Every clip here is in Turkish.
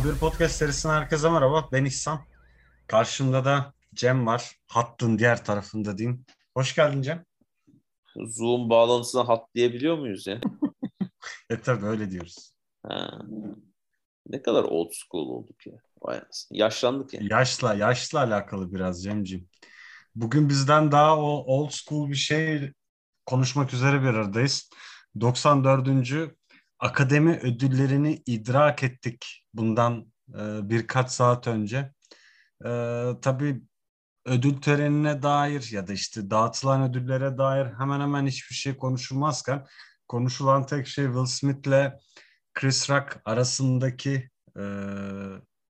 Muhabir Podcast serisinden herkese merhaba. Ben İhsan. Karşımda da Cem var. Hattın diğer tarafında diyeyim. Hoş geldin Cem. Zoom bağlantısına hat diyebiliyor muyuz ya? e tabi öyle diyoruz. Ha. Ne kadar old school olduk ya. Vay. Yaşlandık ya. Yaşla, yaşla alakalı biraz Cemciğim. Bugün bizden daha o old school bir şey konuşmak üzere bir aradayız. 94. Akademi ödüllerini idrak ettik bundan e, birkaç saat önce. E, tabii ödül törenine dair ya da işte dağıtılan ödüllere dair hemen hemen hiçbir şey konuşulmazken konuşulan tek şey Will Smith'le Chris Rock arasındaki e,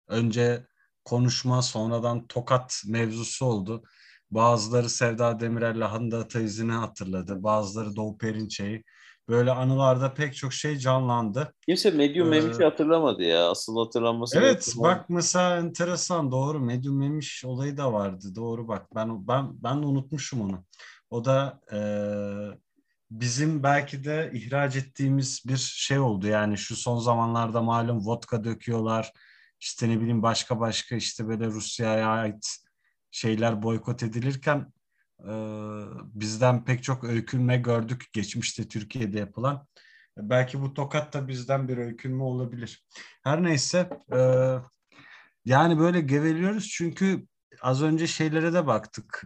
önce konuşma sonradan tokat mevzusu oldu. Bazıları Sevda Demirel'le Hande Atayiz'ini hatırladı. Bazıları Doğu Perinçek'i. Böyle anılarda pek çok şey canlandı. Kimse Medium ee, Memiş'i hatırlamadı ya. Asıl hatırlanması. Evet bak mesela enteresan doğru. Medium Memiş olayı da vardı. Doğru bak ben ben ben de unutmuşum onu. O da e, bizim belki de ihraç ettiğimiz bir şey oldu. Yani şu son zamanlarda malum vodka döküyorlar. İşte ne bileyim başka başka işte böyle Rusya'ya ait şeyler boykot edilirken bizden pek çok öykünme gördük geçmişte Türkiye'de yapılan. Belki bu tokat da bizden bir öykünme olabilir. Her neyse yani böyle geveliyoruz çünkü az önce şeylere de baktık.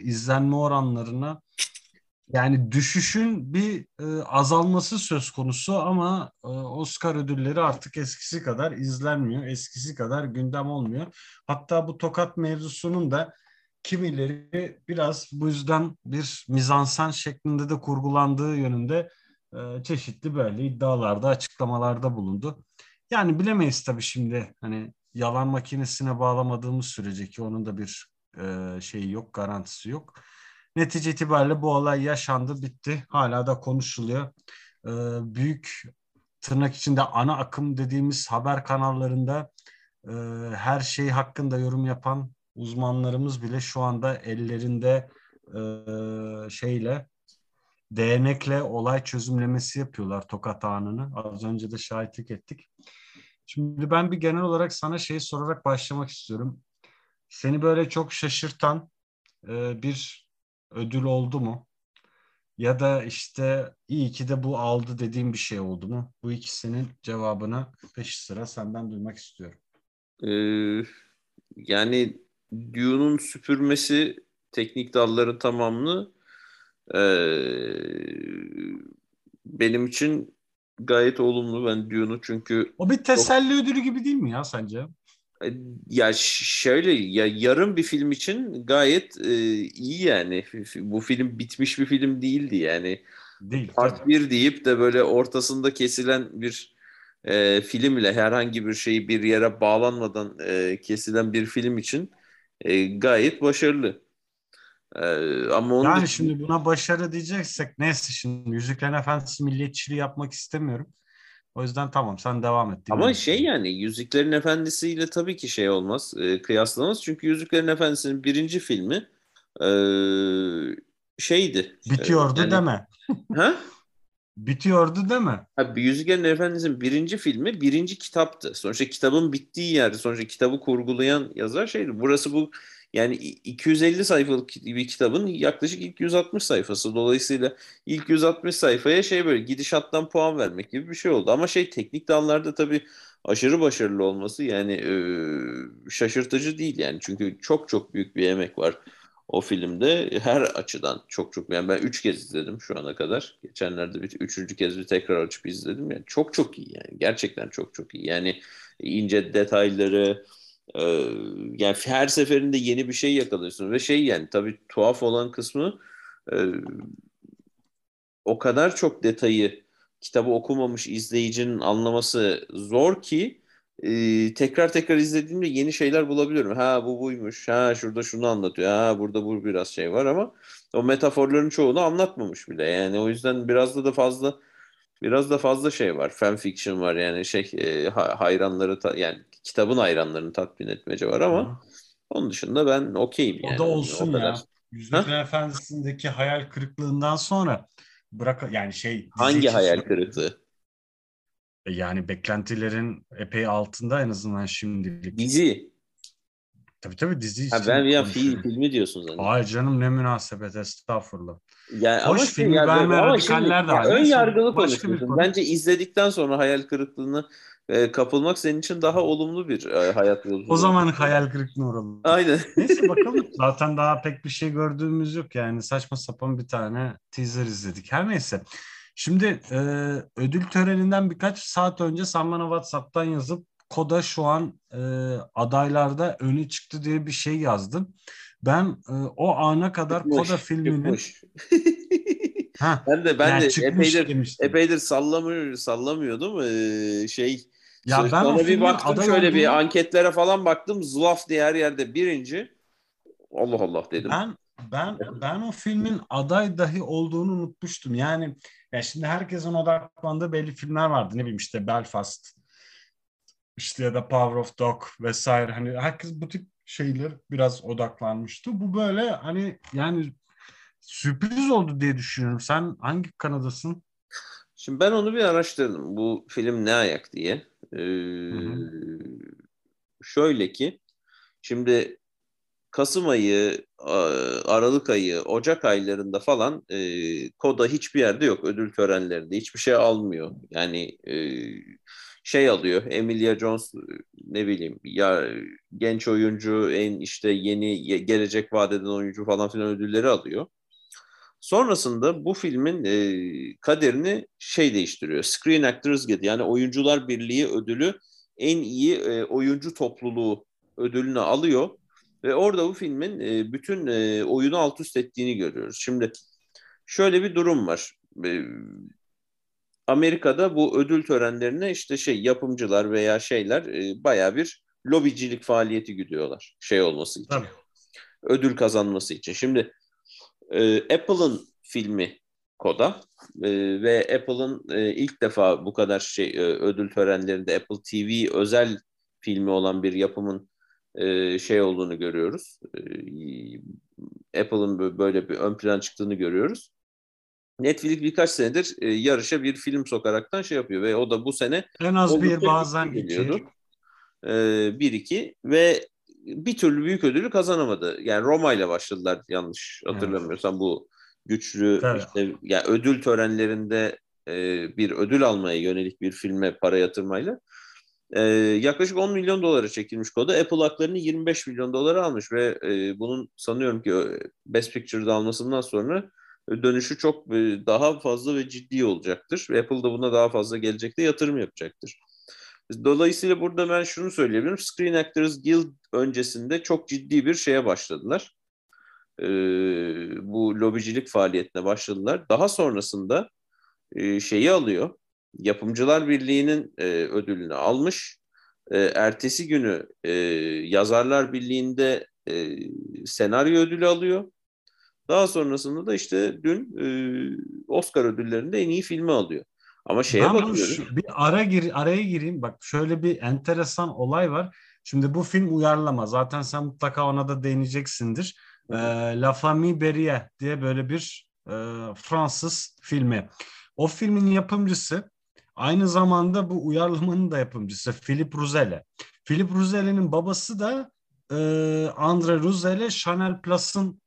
İzlenme oranlarına yani düşüşün bir e, azalması söz konusu ama e, Oscar ödülleri artık eskisi kadar izlenmiyor. Eskisi kadar gündem olmuyor. Hatta bu tokat mevzusunun da kimileri biraz bu yüzden bir mizansen şeklinde de kurgulandığı yönünde e, çeşitli böyle iddialarda, açıklamalarda bulundu. Yani bilemeyiz tabii şimdi hani yalan makinesine bağlamadığımız sürece ki onun da bir e, şeyi yok, garantisi yok. Netice itibariyle bu olay yaşandı, bitti. Hala da konuşuluyor. E, büyük tırnak içinde ana akım dediğimiz haber kanallarında e, her şey hakkında yorum yapan uzmanlarımız bile şu anda ellerinde e, şeyle değnekle olay çözümlemesi yapıyorlar Tokat anını. Az önce de şahitlik ettik. Şimdi ben bir genel olarak sana şey sorarak başlamak istiyorum. Seni böyle çok şaşırtan e, bir ödül oldu mu? Ya da işte iyi ki de bu aldı dediğim bir şey oldu mu? Bu ikisinin cevabını peş sıra senden duymak istiyorum. Ee, yani Dune'un süpürmesi teknik dalların tamamını e, benim için gayet olumlu. Ben Dune'u çünkü... O bir teselli çok... ödülü gibi değil mi ya sence? E, ya şöyle ya yarım bir film için gayet e, iyi yani. Bu film bitmiş bir film değildi yani. Değil. Part 1 deyip de böyle ortasında kesilen bir e, filmle herhangi bir şeyi bir yere bağlanmadan e, kesilen bir film için e, gayet başarılı. E, ama onun yani için... şimdi buna başarı diyeceksek neyse şimdi Yüzüklerin Efendisi milliyetçiliği yapmak istemiyorum. O yüzden tamam sen devam et. Ama şey yani Yüzüklerin Efendisi ile tabii ki şey olmaz, e, kıyaslamaz. Çünkü Yüzüklerin Efendisi'nin birinci filmi e, şeydi. Bitiyordu yani, deme. ha? Bitiyordu değil mi? Abi Yüzüklerin Efendisi'nin birinci filmi birinci kitaptı. Sonuçta kitabın bittiği yerde sonuçta kitabı kurgulayan yazar şeydi. Burası bu yani 250 sayfalık bir kitabın yaklaşık ilk 160 sayfası. Dolayısıyla ilk 160 sayfaya şey böyle gidişattan puan vermek gibi bir şey oldu. Ama şey teknik dallarda tabii aşırı başarılı olması yani e, şaşırtıcı değil yani. Çünkü çok çok büyük bir emek var o filmde her açıdan çok çok yani ben üç kez izledim şu ana kadar. Geçenlerde bir üçüncü kez bir tekrar açıp izledim. Yani çok çok iyi yani gerçekten çok çok iyi. Yani ince detayları e, yani her seferinde yeni bir şey yakalıyorsun ve şey yani tabii tuhaf olan kısmı e, o kadar çok detayı kitabı okumamış izleyicinin anlaması zor ki e, tekrar tekrar izlediğimde yeni şeyler bulabiliyorum. Ha bu buymuş. Ha şurada şunu anlatıyor. Ha burada bu biraz şey var ama o metaforların çoğunu anlatmamış bile. Yani o yüzden biraz da da fazla biraz da fazla şey var. Fan fiction var yani şey e, hayranları ta, yani kitabın hayranlarını tatmin etmece var ama Hı. onun dışında ben okeyim yani. O da olsun o ya. Yüzüklerin Efendisi'ndeki hayal kırıklığından sonra bırak yani şey hangi hayal kırıklığı? E, Yani beklentilerin epey altında en azından şimdilik. Dizi. Tabii tabii dizi Ha, ben ya film, filmi diyorsun zannettim. Ay canım ne münasebet estağfurullah. Yani Hoş, şey filmi ya, beğenmeyen ama radikaller de var. Ön yargılı konuşuyorsun. konu. Bence izledikten sonra hayal kırıklığına e, kapılmak senin için daha olumlu bir e, hayat yolculuğu. O zaman hayal kırıklığına uğradım. Aynen. Neyse bakalım. Zaten daha pek bir şey gördüğümüz yok yani. Saçma sapan bir tane teaser izledik. Her neyse. Şimdi e, ödül töreninden birkaç saat önce sen bana WhatsApp'tan yazıp Koda şu an e, adaylarda öne çıktı diye bir şey yazdın. Ben e, o ana kadar Çıkmış, Koda filminin çıkmış. ha ben de ben yani de epeydir demiştim. epeydir sallamıyor sallamıyordum. Ee, şey Ya ben sonra bir baktım şöyle bir olduğunu- anketlere falan baktım. Zlaf diye her yerde birinci. Allah Allah dedim. Ben ben ben o filmin aday dahi olduğunu unutmuştum. Yani ya şimdi herkesin odaklandığı belli filmler vardı. Ne bileyim işte Belfast işte ya da Power of Dog vesaire. Hani herkes bu tip şeyler biraz odaklanmıştı. Bu böyle hani yani sürpriz oldu diye düşünüyorum. Sen hangi kanadasın? Şimdi ben onu bir araştırdım. Bu film ne ayak diye. Ee, hı. şöyle ki şimdi Kasım ayı, Aralık ayı, Ocak aylarında falan e, Koda hiçbir yerde yok. Ödül törenlerinde hiçbir şey almıyor. Yani e, şey alıyor. Emilia Jones ne bileyim ya genç oyuncu, en işte yeni ye- gelecek vaat eden oyuncu falan filan ödülleri alıyor. Sonrasında bu filmin e, kaderini şey değiştiriyor. Screen Actors Guild yani Oyuncular Birliği ödülü en iyi e, oyuncu topluluğu ödülünü alıyor. Ve orada bu filmin e, bütün e, oyunu alt üst ettiğini görüyoruz. Şimdi şöyle bir durum var. E, Amerika'da bu ödül törenlerine işte şey yapımcılar veya şeyler e, bayağı bir lobicilik faaliyeti gidiyorlar şey olması için. Tabii. Ödül kazanması için. Şimdi e, Apple'ın filmi Koda e, ve Apple'ın e, ilk defa bu kadar şey e, ödül törenlerinde Apple TV özel filmi olan bir yapımın e, şey olduğunu görüyoruz. E, Apple'ın bö- böyle bir ön plan çıktığını görüyoruz. Netflix birkaç senedir e, yarışa bir film sokaraktan şey yapıyor ve o da bu sene En az bir bazen geliyordu. Ee, bir iki ve bir türlü büyük ödülü kazanamadı. Yani Roma ile başladılar yanlış hatırlamıyorsam bu güçlü Tabii. işte yani ödül törenlerinde e, bir ödül almaya yönelik bir filme para yatırmayla e, yaklaşık 10 milyon dolara çekilmiş kodu. Apple haklarını 25 milyon dolara almış ve e, bunun sanıyorum ki e, Best Picture'da almasından sonra dönüşü çok e, daha fazla ve ciddi olacaktır. Apple da buna daha fazla gelecekte yatırım yapacaktır. Dolayısıyla burada ben şunu söyleyebilirim. Screen Actors Guild öncesinde çok ciddi bir şeye başladılar. Ee, bu lobicilik faaliyetine başladılar. Daha sonrasında e, şeyi alıyor. Yapımcılar Birliği'nin e, ödülünü almış. E, ertesi günü e, Yazarlar Birliği'nde e, senaryo ödülü alıyor. Daha sonrasında da işte dün e, Oscar ödüllerinde en iyi filmi alıyor. Ama şeye Ben şu- bir ara gir, araya gireyim. Bak şöyle bir enteresan olay var. Şimdi bu film uyarlama. Zaten sen mutlaka ona da değineceksindir. Ee, La Famille Berrier diye böyle bir e, Fransız filmi. O filmin yapımcısı aynı zamanda bu uyarlamanın da yapımcısı Philippe Roussel. Philippe Roussel'in babası da e, André Roussel, Chanel Plus'ın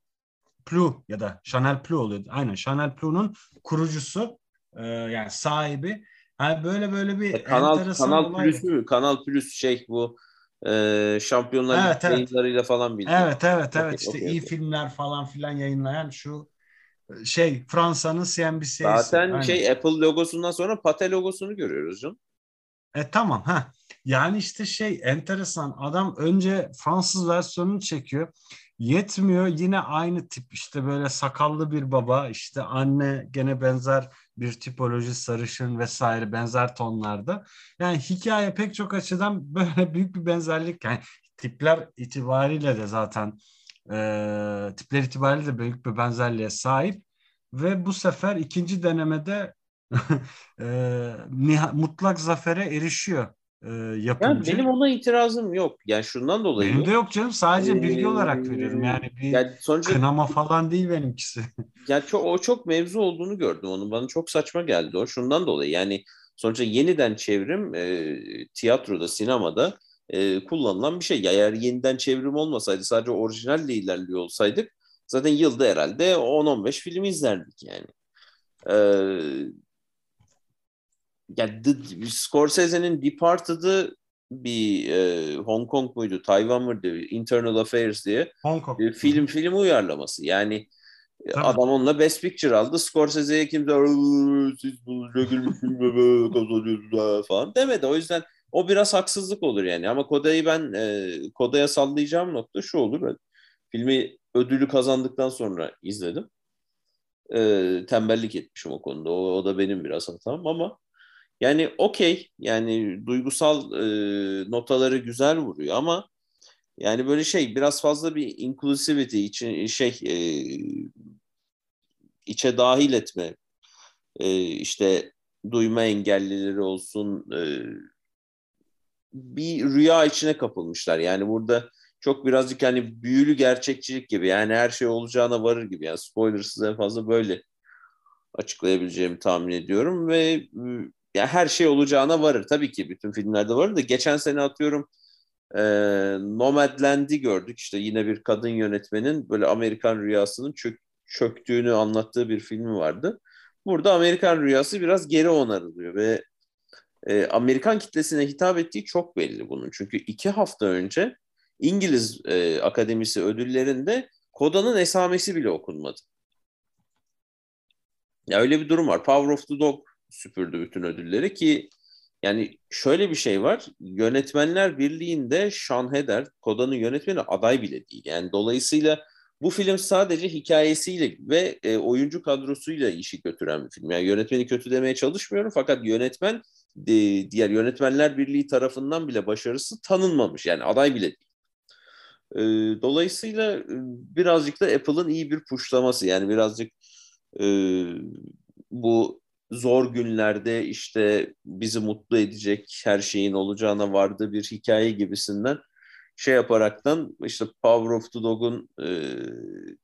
Plus ya da Chanel Plus oluyor. Aynen Chanel Plus'un kurucusu e, yani sahibi. Yani böyle böyle bir E, Kanal enteresan Kanal olay. Plus mü? Kanal Plus şey bu e, Şampiyonlar Evet, evet. yayınlarıyla falan bildim. Evet evet evet Okey, işte okey, iyi okey. filmler falan filan yayınlayan şu şey Fransa'nın CNBC'si. Zaten Aynen. şey Apple logosundan sonra Pate logosunu görüyoruz canım. E tamam ha. Yani işte şey enteresan adam önce Fransız versiyonunu çekiyor. Yetmiyor yine aynı tip işte böyle sakallı bir baba işte anne gene benzer bir tipoloji sarışın vesaire benzer tonlarda. Yani hikaye pek çok açıdan böyle büyük bir benzerlik. Yani tipler itibariyle de zaten e, tipler itibariyle de büyük bir benzerliğe sahip. Ve bu sefer ikinci denemede e, mutlak zafere erişiyor e, Yani yapımcı. benim ona itirazım yok. Yani şundan dolayı Benim de yok canım sadece bilgi Ee, olarak veriyorum yani bir Yani sonuçta kınama falan değil benimkisi. ya çok o çok mevzu olduğunu gördüm onun. Bana çok saçma geldi o. Şundan dolayı yani Sonuçta yeniden çevrim e, tiyatroda, sinemada e, kullanılan bir şey. Ya eğer yeniden çevrim olmasaydı sadece orijinalle ilerliyor olsaydık zaten yılda herhalde 10-15 film izlerdik yani. Ee, yani The, Scorsese'nin Departed'ı bir e, Hong Kong muydu, Tayvan mıydı, Internal Affairs diye Hong Kong. bir film film uyarlaması. Yani Tabii. adam onunla Best Picture aldı. Scorsese'ye kimse siz bu kazanıyorsunuz falan demedi. O yüzden o biraz haksızlık olur yani. Ama Koda'yı ben e, Koda'ya sallayacağım nokta şu olur. Ben filmi ödülü kazandıktan sonra izledim. E, tembellik etmişim o konuda. O, o da benim biraz hatam ama yani okey yani duygusal e, notaları güzel vuruyor ama yani böyle şey biraz fazla bir inclusivity için şey e, içe dahil etme e, işte duyma engellileri olsun e, bir rüya içine kapılmışlar. Yani burada çok birazcık hani büyülü gerçekçilik gibi yani her şey olacağına varır gibi yani spoilersız en fazla böyle açıklayabileceğimi tahmin ediyorum ve yani her şey olacağına varır. Tabii ki bütün filmlerde varır da geçen sene atıyorum e, Nomadland'i gördük. İşte yine bir kadın yönetmenin böyle Amerikan rüyasının çök, çöktüğünü anlattığı bir filmi vardı. Burada Amerikan rüyası biraz geri onarılıyor ve e, Amerikan kitlesine hitap ettiği çok belli bunun. Çünkü iki hafta önce İngiliz e, Akademisi ödüllerinde Koda'nın esamesi bile okunmadı. Ya öyle bir durum var. Power of the Dog süpürdü bütün ödülleri ki yani şöyle bir şey var. Yönetmenler Birliği'nde Sean Heder, Koda'nın yönetmeni aday bile değil. Yani dolayısıyla bu film sadece hikayesiyle ve e, oyuncu kadrosuyla işi götüren bir film. Yani yönetmeni kötü demeye çalışmıyorum fakat yönetmen e, diğer yönetmenler birliği tarafından bile başarısı tanınmamış. Yani aday bile değil. E, dolayısıyla e, birazcık da Apple'ın iyi bir puşlaması. Yani birazcık e, bu zor günlerde işte bizi mutlu edecek her şeyin olacağına vardığı bir hikaye gibisinden şey yaparaktan işte Power of the Dog'un e,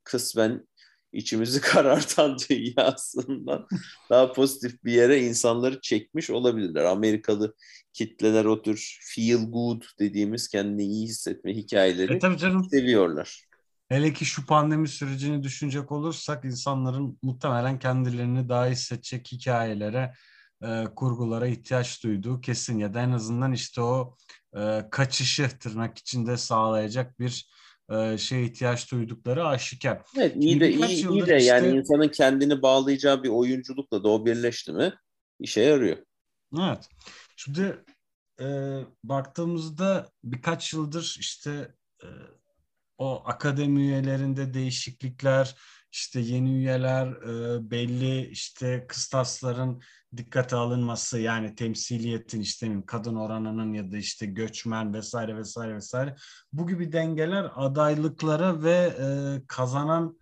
kısmen içimizi karartan dünyasından daha pozitif bir yere insanları çekmiş olabilirler. Amerikalı kitleler o tür feel good dediğimiz kendini iyi hissetme hikayeleri e, tabii canım. seviyorlar. Hele ki şu pandemi sürecini düşünecek olursak insanların muhtemelen kendilerini daha hissedecek hikayelere, e, kurgulara ihtiyaç duyduğu kesin ya da en azından işte o e, kaçışı tırnak içinde sağlayacak bir e, şey ihtiyaç duydukları aşikar. Evet iyi de iyi, iyi de işte, yani insanın kendini bağlayacağı bir oyunculukla da o birleşti mi işe yarıyor. Evet. Şimdi e, baktığımızda birkaç yıldır işte e, o akademi üyelerinde değişiklikler, işte yeni üyeler, e, belli işte kıstasların dikkate alınması yani temsiliyetin işte kadın oranının ya da işte göçmen vesaire vesaire vesaire bu gibi dengeler adaylıklara ve e, kazanan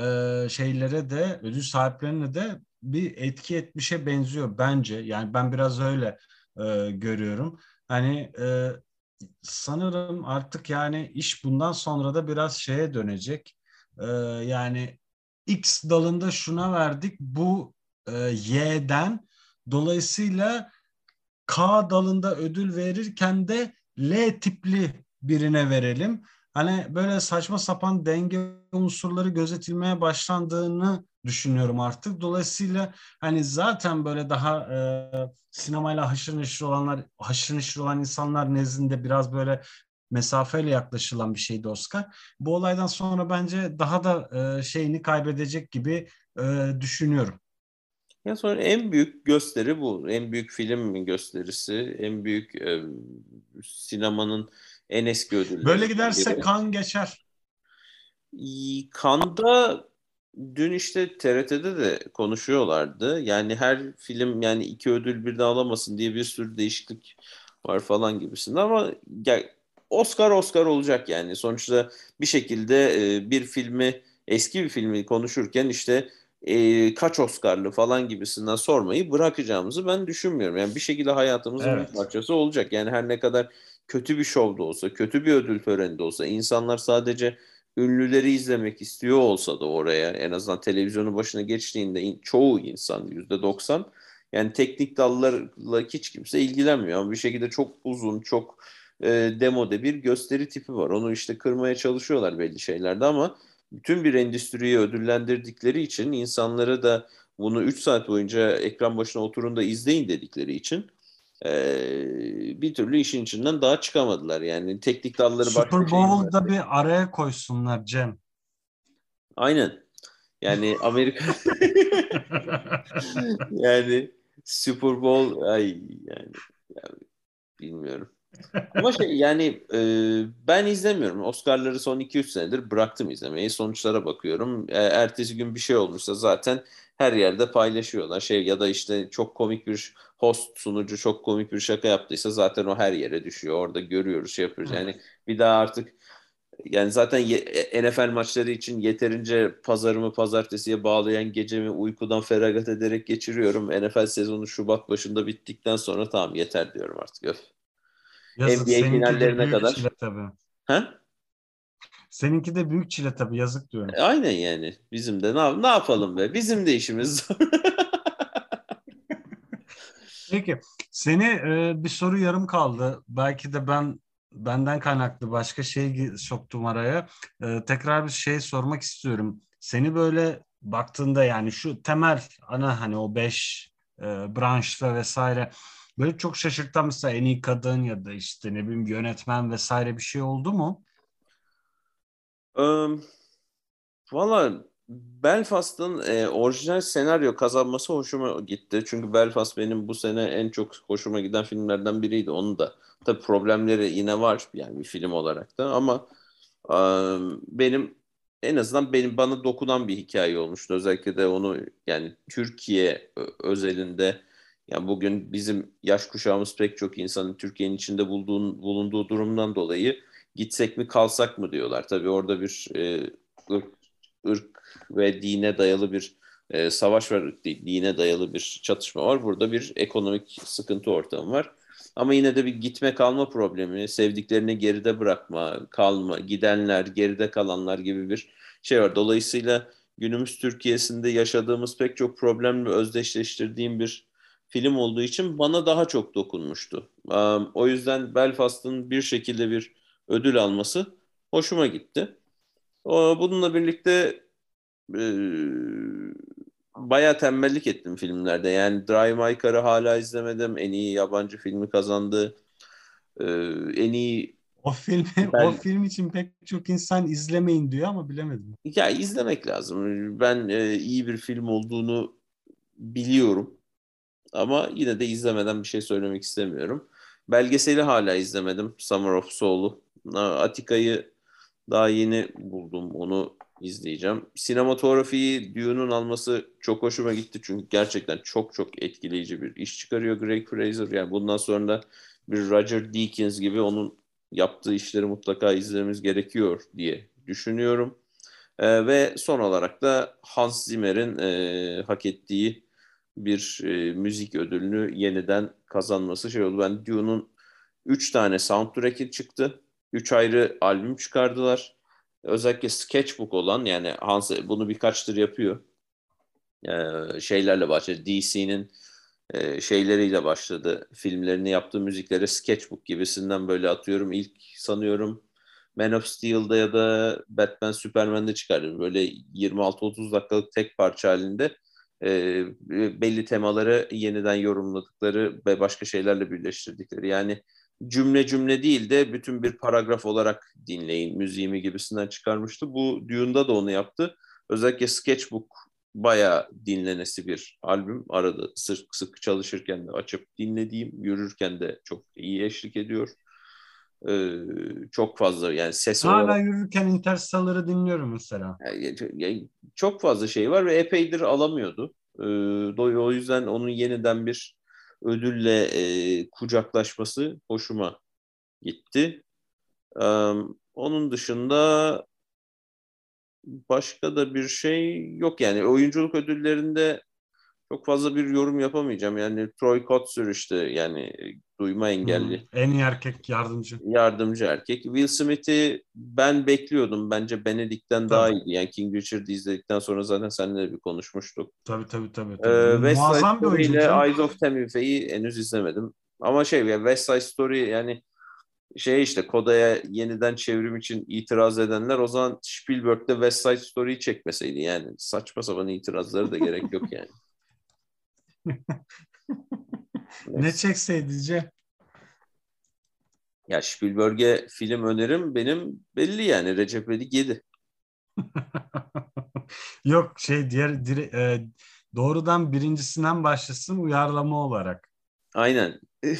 e, şeylere de ödül sahiplerine de bir etki etmişe benziyor bence. Yani ben biraz öyle e, görüyorum. Hani e, sanırım artık yani iş bundan sonra da biraz şeye dönecek. Ee, yani X dalında şuna verdik bu e, Y'den dolayısıyla K dalında ödül verirken de L tipli birine verelim. Hani böyle saçma sapan denge unsurları gözetilmeye başlandığını düşünüyorum artık. Dolayısıyla hani zaten böyle daha e, sinemayla haşır neşir olanlar, haşır neşir olan insanlar nezdinde biraz böyle mesafeyle yaklaşılan bir şeydi Oscar. Bu olaydan sonra bence daha da e, şeyini kaybedecek gibi e, düşünüyorum. Ya sonra en büyük gösteri bu. En büyük film gösterisi, en büyük e, sinemanın en eski ödülleri. Böyle giderse kan geçer. Kanda dün işte TRT'de de konuşuyorlardı. Yani her film yani iki ödül bir de alamasın diye bir sürü değişiklik var falan gibisinde ama ya, Oscar Oscar olacak yani. Sonuçta bir şekilde e, bir filmi eski bir filmi konuşurken işte e, kaç Oscar'lı falan gibisinden sormayı bırakacağımızı ben düşünmüyorum. Yani bir şekilde hayatımızın evet. bir parçası olacak. Yani her ne kadar kötü bir şovda olsa, kötü bir ödül töreninde olsa, insanlar sadece ünlüleri izlemek istiyor olsa da oraya en azından televizyonun başına geçtiğinde çoğu insan yüzde doksan Yani teknik dallarla hiç kimse ilgilenmiyor. Ama bir şekilde çok uzun, çok e, demode bir gösteri tipi var. Onu işte kırmaya çalışıyorlar belli şeylerde ama bütün bir endüstriyi ödüllendirdikleri için insanlara da bunu 3 saat boyunca ekran başına oturun da izleyin dedikleri için e, bir türlü işin içinden daha çıkamadılar. Yani teknik dalları Super Bowl'da bir araya koysunlar Cem. Aynen. Yani Amerika yani Super Bowl ay yani, yani bilmiyorum. Ama şey yani e, ben izlemiyorum. Oscar'ları son 2-3 senedir bıraktım izlemeyi. Sonuçlara bakıyorum. E, ertesi gün bir şey olmuşsa zaten her yerde paylaşıyorlar. Şey ya da işte çok komik bir host sunucu çok komik bir şaka yaptıysa zaten o her yere düşüyor. Orada görüyoruz, şey yapıyoruz. Yani bir daha artık yani zaten NFL maçları için yeterince pazarımı pazartesiye bağlayan gecemi uykudan feragat ederek geçiriyorum. NFL sezonu Şubat başında bittikten sonra tamam yeter diyorum artık. Öf. Yazık, NBA finallerine kadar. Çile tabii. Ha? Seninki de büyük çile tabii yazık diyorum. E, aynen yani. Bizim de ne, ne yapalım be? Bizim de işimiz zor. Peki seni e, bir soru yarım kaldı. Belki de ben benden kaynaklı başka şey soktum araya. E, tekrar bir şey sormak istiyorum. Seni böyle baktığında yani şu temel ana hani o beş e, branşta vesaire böyle çok şaşırtan mesela en iyi kadın ya da işte ne bileyim yönetmen vesaire bir şey oldu mu? Um, Valla Belfast'ın e, orijinal senaryo kazanması hoşuma gitti. Çünkü Belfast benim bu sene en çok hoşuma giden filmlerden biriydi. Onu da tabii problemleri yine var yani bir film olarak da ama e, benim en azından benim bana dokunan bir hikaye olmuştu. Özellikle de onu yani Türkiye özelinde yani bugün bizim yaş kuşağımız pek çok insanın Türkiye'nin içinde bulduğun, bulunduğu durumdan dolayı gitsek mi kalsak mı diyorlar. Tabii orada bir e, ırk, ırk ve dine dayalı bir e, savaş var, dine dayalı bir çatışma var. Burada bir ekonomik sıkıntı ortamı var. Ama yine de bir gitme kalma problemi, sevdiklerini geride bırakma, kalma, gidenler, geride kalanlar gibi bir şey var. Dolayısıyla günümüz Türkiye'sinde yaşadığımız pek çok problemle özdeşleştirdiğim bir film olduğu için bana daha çok dokunmuştu. O yüzden Belfast'ın bir şekilde bir ödül alması hoşuma gitti. Bununla birlikte e, bayağı tembellik ettim filmlerde. Yani Drive My Car'ı hala izlemedim. En iyi yabancı filmi kazandı. Ee, en iyi o filmi ben, o film için pek çok insan izlemeyin diyor ama bilemedim. Ya izlemek lazım. Ben e, iyi bir film olduğunu biliyorum. Ama yine de izlemeden bir şey söylemek istemiyorum. Belgeseli hala izlemedim. Summer of Soul'u. Atika'yı daha yeni buldum. Onu izleyeceğim. Sinematografiyi Dune'un alması çok hoşuma gitti. Çünkü gerçekten çok çok etkileyici bir iş çıkarıyor Greg Fraser. Yani bundan sonra da bir Roger Deakins gibi onun yaptığı işleri mutlaka izlememiz gerekiyor diye düşünüyorum. Ee, ve son olarak da Hans Zimmer'in e, hak ettiği bir e, müzik ödülünü yeniden kazanması şey oldu. Ben Dune'un 3 tane soundtrack'i çıktı. 3 ayrı albüm çıkardılar. Özellikle sketchbook olan yani Hans bunu birkaçtır yapıyor. Ee, şeylerle başladı. DC'nin e, şeyleriyle başladı. Filmlerini yaptığı müziklere sketchbook gibisinden böyle atıyorum. İlk sanıyorum Man of Steel'da ya da Batman Superman'de çıkardı. Böyle 26-30 dakikalık tek parça halinde e, belli temaları yeniden yorumladıkları ve başka şeylerle birleştirdikleri. Yani cümle cümle değil de bütün bir paragraf olarak dinleyin müziğimi gibisinden çıkarmıştı. Bu Dune'da da onu yaptı. Özellikle Sketchbook bayağı dinlenesi bir albüm. Arada sık sık çalışırken de açıp dinlediğim, yürürken de çok iyi eşlik ediyor. Çok fazla yani ses Hala olarak... yürürken Interstellar'ı dinliyorum mesela. Yani, yani, çok fazla şey var ve epeydir alamıyordu. O yüzden onun yeniden bir ödülle e, kucaklaşması hoşuma gitti. Onun dışında başka da bir şey yok yani oyunculuk ödüllerinde çok fazla bir yorum yapamayacağım. Yani Troy Kotsur işte yani Duyma engelli. Hmm, en iyi erkek yardımcı. Yardımcı erkek. Will Smith'i ben bekliyordum. Bence Benedict'ten tabii. daha iyiydi. Yani King Richard'ı izledikten sonra zaten seninle bir konuşmuştuk. Tabii tabii tabii. tabii. Ee, West Side Story ile Eyes of Tamifa'yı henüz izlemedim. Ama şey West Side Story yani şey işte Koda'ya yeniden çevrim için itiraz edenler o zaman Spielberg'de West Side Story'yi çekmeseydi yani saçma sapan itirazları da gerek yok yani. Ne çekseydi Cem? Ya Spielberg'e film önerim benim belli yani Recep İvedik 7. Yok şey diğer dire, e, doğrudan birincisinden başlasın uyarlama olarak. Aynen.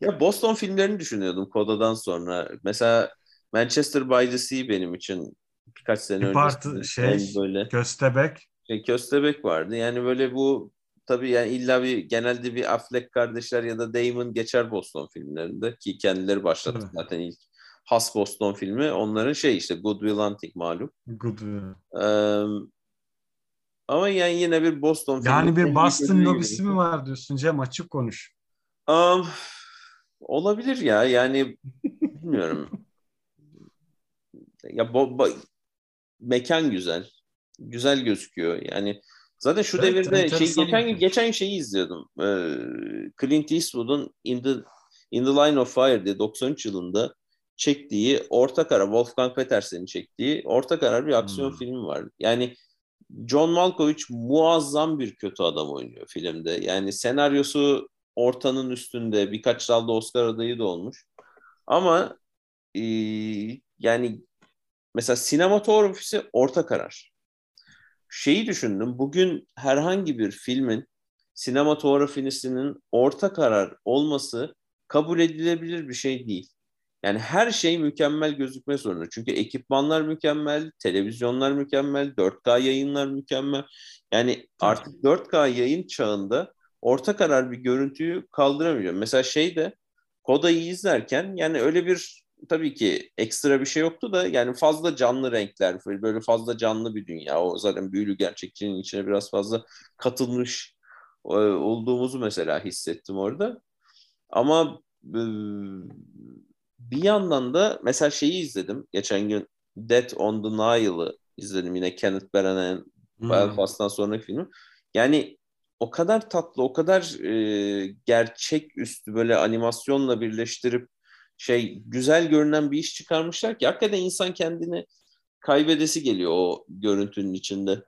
ya Boston filmlerini düşünüyordum Koda'dan sonra. Mesela Manchester by the Sea benim için birkaç sene önce. Parti, şey, böyle Köstebek. Şey, Köstebek vardı. Yani böyle bu tabii yani illa bir genelde bir Affleck kardeşler ya da Damon geçer Boston filmlerinde ki kendileri başlattı evet. zaten ilk has Boston filmi. Onların şey işte Good Will Hunting malum. Good Will. Ee, ama yani yine bir Boston filmi. Yani bir Boston lobisi mi var diyorsun Cem açık konuş. Um, olabilir ya yani bilmiyorum. ya bo, bo, mekan güzel. Güzel gözüküyor. Yani zaten şu evet, devirde şey geçen gün geçen şeyi izliyordum. Ee, Clint Eastwood'un In the In the Line of Fire diye 93 yılında çektiği orta karar Wolfgang Petersen'in çektiği orta karar bir aksiyon hmm. filmi var. Yani John Malkovich muazzam bir kötü adam oynuyor filmde. Yani senaryosu ortanın üstünde birkaç dalda Oscar adayı da olmuş. Ama e, yani mesela sinematografisi orta karar. Şeyi düşündüm. Bugün herhangi bir filmin sinematografisinin orta karar olması kabul edilebilir bir şey değil. Yani her şey mükemmel gözükme zorunda. Çünkü ekipmanlar mükemmel, televizyonlar mükemmel, 4K yayınlar mükemmel. Yani artık 4K yayın çağında orta karar bir görüntüyü kaldıramıyor. Mesela şeyde Koda'yı izlerken yani öyle bir tabii ki ekstra bir şey yoktu da yani fazla canlı renkler böyle fazla canlı bir dünya. O zaten büyülü gerçekçiliğin içine biraz fazla katılmış e, olduğumuzu mesela hissettim orada. Ama e, bir yandan da mesela şeyi izledim. Geçen gün Death on the Nile'ı izledim yine Kenneth Branagh'ın hmm. Belfast'tan sonraki filmi. Yani o kadar tatlı, o kadar e, gerçek üstü böyle animasyonla birleştirip şey güzel görünen bir iş çıkarmışlar ki hakikaten insan kendini kaybedesi geliyor o görüntünün içinde.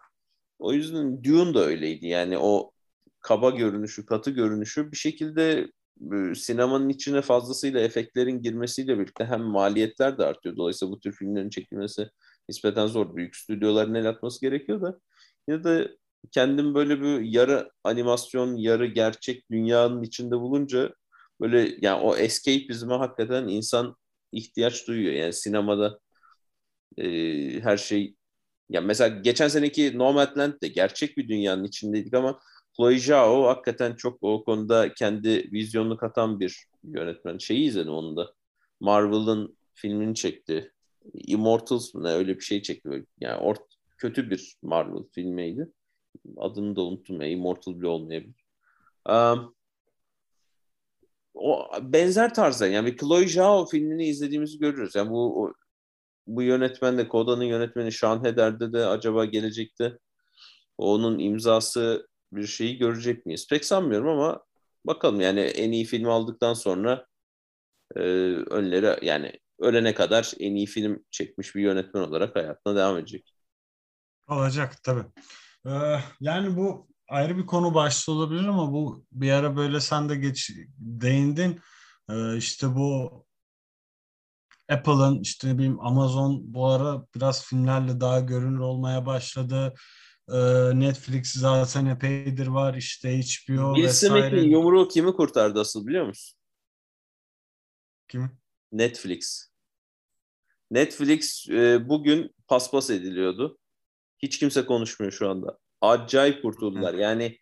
O yüzden Dune da öyleydi. Yani o kaba görünüşü, katı görünüşü bir şekilde e, sinemanın içine fazlasıyla efektlerin girmesiyle birlikte hem maliyetler de artıyor. Dolayısıyla bu tür filmlerin çekilmesi nispeten zor. Büyük stüdyoların el atması gerekiyor da ya da kendim böyle bir yarı animasyon, yarı gerçek dünyanın içinde bulunca böyle yani o escapeizme hakikaten insan ihtiyaç duyuyor. Yani sinemada e, her şey yani mesela geçen seneki Nomadland de gerçek bir dünyanın içindeydik ama Chloe Zhao hakikaten çok o konuda kendi vizyonunu katan bir yönetmen. Şeyi izledim onu da. Marvel'ın filmini çekti. Immortals mı ne öyle bir şey çekti. Böyle. Yani ort kötü bir Marvel filmiydi. Adını da unuttum ya. Immortal bile olmayabilir. Um, o benzer tarzda yani Chloe Zhao filmini izlediğimizi görürüz. Yani bu bu yönetmen de Koda'nın yönetmeni Sean Heder'de de acaba gelecekte onun imzası bir şeyi görecek miyiz? Pek sanmıyorum ama bakalım yani en iyi film aldıktan sonra e, önlere yani ölene kadar en iyi film çekmiş bir yönetmen olarak hayatına devam edecek. Olacak tabii. Ee, yani bu ayrı bir konu başlığı olabilir ama bu bir ara böyle sen de geç değindin. Ee, işte bu Apple'ın işte ne bileyim Amazon bu ara biraz filmlerle daha görünür olmaya başladı. Ee, Netflix zaten epeydir var işte HBO Bill vesaire. Smith'in yumruğu kimi kurtardı asıl biliyor musun? Kim? Netflix. Netflix e, bugün paspas ediliyordu. Hiç kimse konuşmuyor şu anda. Acayip kurtuldular. Yani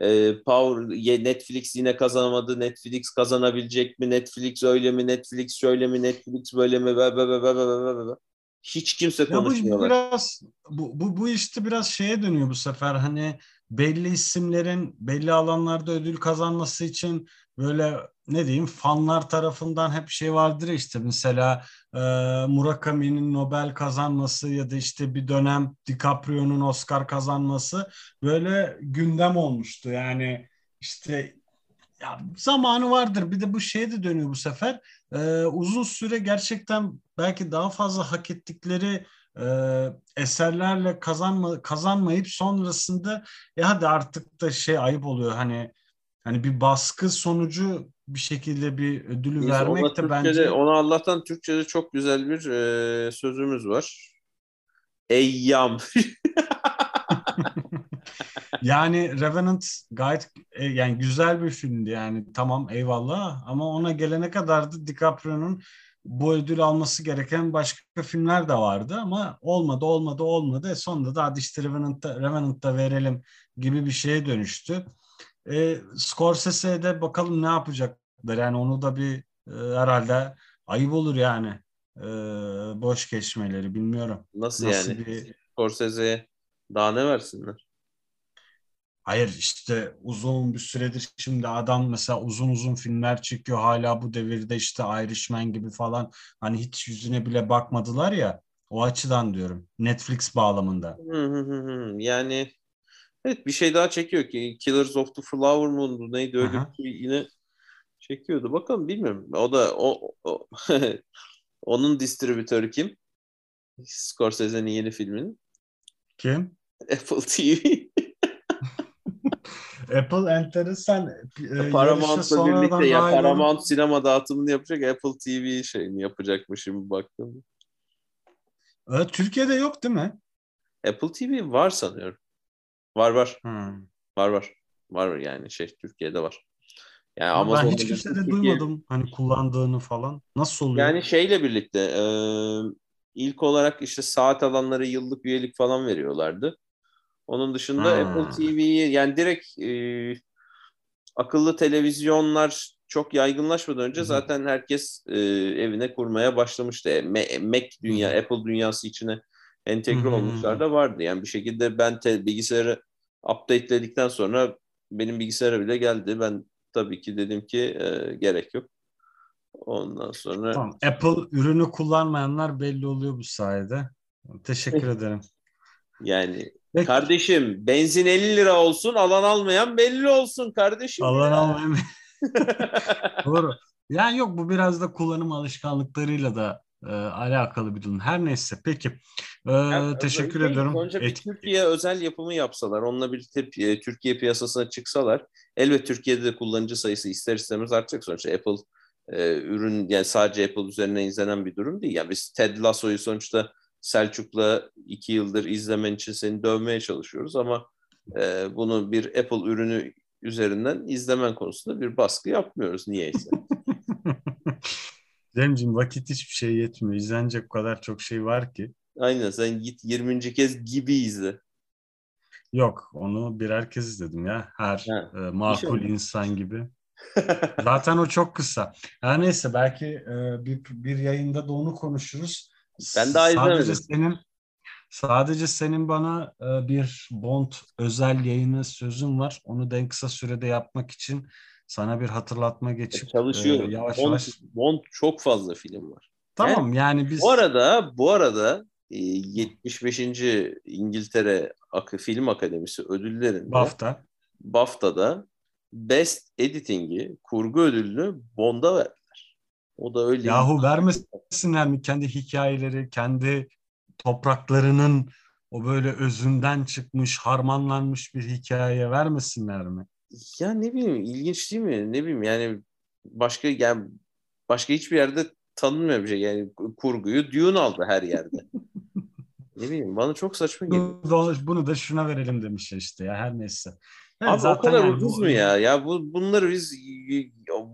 e, Power Netflix yine kazanamadı. Netflix kazanabilecek mi? Netflix öyle mi? Netflix şöyle mi? Netflix böyle mi? Be, be, be, be, be, be. Hiç kimse konuşmuyorlar. Bu, biraz bu, bu bu işte biraz şeye dönüyor bu sefer hani belli isimlerin belli alanlarda ödül kazanması için böyle ne diyeyim fanlar tarafından hep şey vardır işte mesela e, Murakami'nin Nobel kazanması ya da işte bir dönem DiCaprio'nun Oscar kazanması böyle gündem olmuştu. Yani işte ya zamanı vardır. Bir de bu şeye de dönüyor bu sefer. Ee, uzun süre gerçekten belki daha fazla hak ettikleri e, eserlerle kazanma kazanmayıp sonrasında ya hadi artık da şey ayıp oluyor hani hani bir baskı sonucu bir şekilde bir ödülü Neyse, vermek de Türkçe'de, bence ona Allah'tan Türkçe'de çok güzel bir e, sözümüz var. Eyyam. yani Revenant gayet e, yani güzel bir filmdi yani tamam eyvallah ama ona gelene kadar da DiCaprio'nun bu ödül alması gereken başka filmler de vardı ama olmadı olmadı olmadı. E sonunda da hadi işte Revenant'ta, Revenant'ta verelim gibi bir şeye dönüştü. E, Scorsese'de bakalım ne yapacaklar yani onu da bir e, herhalde ayıp olur yani e, boş geçmeleri bilmiyorum. Nasıl, Nasıl yani? Bir... Scorsese'ye daha ne versinler? Hayır işte uzun bir süredir şimdi adam mesela uzun uzun filmler çekiyor hala bu devirde işte Irishman gibi falan hani hiç yüzüne bile bakmadılar ya o açıdan diyorum Netflix bağlamında. yani evet bir şey daha çekiyor ki Killers of the Flower Moon neydi öyle bir şey yine çekiyordu bakalım bilmiyorum o da o, o onun distribütörü kim? Scorsese'nin yeni filminin. Kim? Apple TV. Apple enteresan e, Paramount'la birlikte ya Paramount olur. sinema dağıtımını yapacak Apple TV şeyini yapacakmış şimdi baktım. Evet, Türkiye'de yok değil mi? Apple TV var sanıyorum. Var var. Hmm. Var var. Var yani şey Türkiye'de var. Yani Ama ben hiç kimse de Türkiye... duymadım hani kullandığını falan. Nasıl oluyor? Yani şeyle birlikte e, ilk olarak işte saat alanları yıllık üyelik falan veriyorlardı. Onun dışında hmm. Apple TV'yi yani direkt e, akıllı televizyonlar çok yaygınlaşmadan önce hmm. zaten herkes e, evine kurmaya başlamıştı. E, Mac dünya. Apple dünyası içine entegre hmm. olmuşlar da vardı. Yani bir şekilde ben te, bilgisayarı update'ledikten sonra benim bilgisayara bile geldi. Ben tabii ki dedim ki e, gerek yok. Ondan sonra... Tamam. Apple ürünü kullanmayanlar belli oluyor bu sayede. Teşekkür ederim. Yani Peki. Kardeşim benzin 50 lira olsun alan almayan belli olsun kardeşim. Alan ya. almayan. Doğru. Yani yok bu biraz da kullanım alışkanlıklarıyla da e, alakalı bir durum. Her neyse peki. E, yani, teşekkür şey, ediyorum. Önce bir Et... Türkiye özel yapımı yapsalar, onunla birlikte e, Türkiye piyasasına çıksalar, elbet Türkiye'de de kullanıcı sayısı ister istemez artacak. Sonuçta Apple e, ürün yani sadece Apple üzerine izlenen bir durum değil. Yani biz Ted Lasso'yu sonuçta Selçuk'la iki yıldır izlemen için seni dövmeye çalışıyoruz ama e, bunu bir Apple ürünü üzerinden izlemen konusunda bir baskı yapmıyoruz niyeyse. Cemciğim vakit hiçbir şey yetmiyor. İzlenecek kadar çok şey var ki. Aynen sen git 20. kez gibi izle. Yok onu birer kez izledim ya. Her ha, e, makul insan gibi. Zaten o çok kısa. Her neyse belki e, bir, bir yayında da onu konuşuruz. Ben daha izlemedim. Sadece senin sadece senin bana e, bir Bond özel yayını sözün var. Onu da en kısa sürede yapmak için sana bir hatırlatma geçip çalışıyorum. E, yavaş Bond, yavaş Bond çok fazla film var. Tamam yani, yani biz Bu arada bu arada 75. E, İngiltere Film Akademisi ödüllerinde BAFTA BAFTA'da Best Editing'i kurgu ödülünü Bond'a ver. O da öyle. Yahu vermesinler mi kendi hikayeleri, kendi topraklarının o böyle özünden çıkmış, harmanlanmış bir hikaye vermesinler mi? Ya ne bileyim ilginç değil mi? Ne bileyim yani başka yani başka hiçbir yerde tanınmıyor bir şey. Yani kurguyu Dune aldı her yerde. ne bileyim bana çok saçma geliyor. Bunu da şuna verelim demişler işte ya her neyse. Evet, Abi zaten o kadar yani ucuz bu... mu ya? Ya bu bunları biz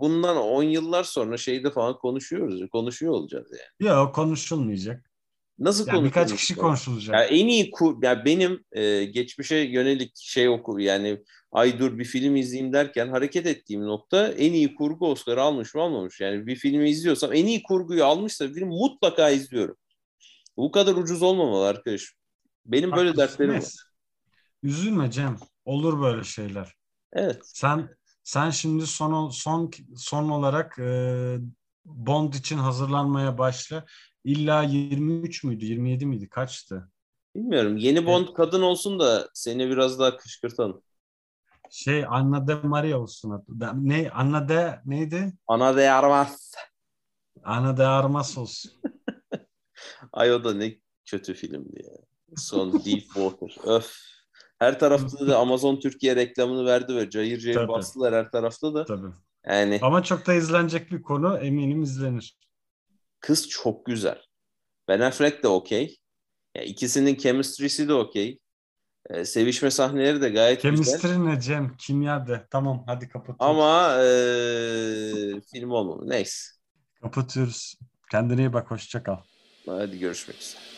bundan 10 yıllar sonra şeyde falan konuşuyoruz. Konuşuyor olacağız yani. Yok konuşulmayacak. Nasıl yani birkaç kişi konuşulacak. Ya en iyi kur, ya benim e, geçmişe yönelik şey oku yani ay dur bir film izleyeyim derken hareket ettiğim nokta en iyi kurgu Oscar'ı almış mı almamış. Yani bir filmi izliyorsam en iyi kurguyu almışsa film mutlaka izliyorum. Bu kadar ucuz olmamalı arkadaş. Benim böyle Haklısın dertlerim var. Üzülme Cem. Olur böyle şeyler. Evet. Sen sen şimdi son son son olarak e, Bond için hazırlanmaya başla. İlla 23 müydü? 27 miydi? Kaçtı? Bilmiyorum. Yeni Bond kadın olsun da seni biraz daha kışkırtalım. Şey Anna de Maria olsun. adı. Ne Anna de neydi? Ana de Armas. Anna de Armas olsun. Ay o da ne kötü filmdi ya. Son Deepwater. Öf. Her tarafta da Amazon Türkiye reklamını verdi ve cayır cayır Tabii. bastılar her tarafta da. Tabii. Yani Ama çok da izlenecek bir konu. Eminim izlenir. Kız çok güzel. Ben Affleck de okey. Ya ikisinin chemistry'si de okey. Ee, sevişme sahneleri de gayet güzel. Chemistry ne Cem? Kimya de. Tamam hadi kapatıyoruz. Ama eee film olmalı. Neyse. Kapatıyoruz. Kendine iyi bak. Hoşça kal. Hadi görüşmek üzere.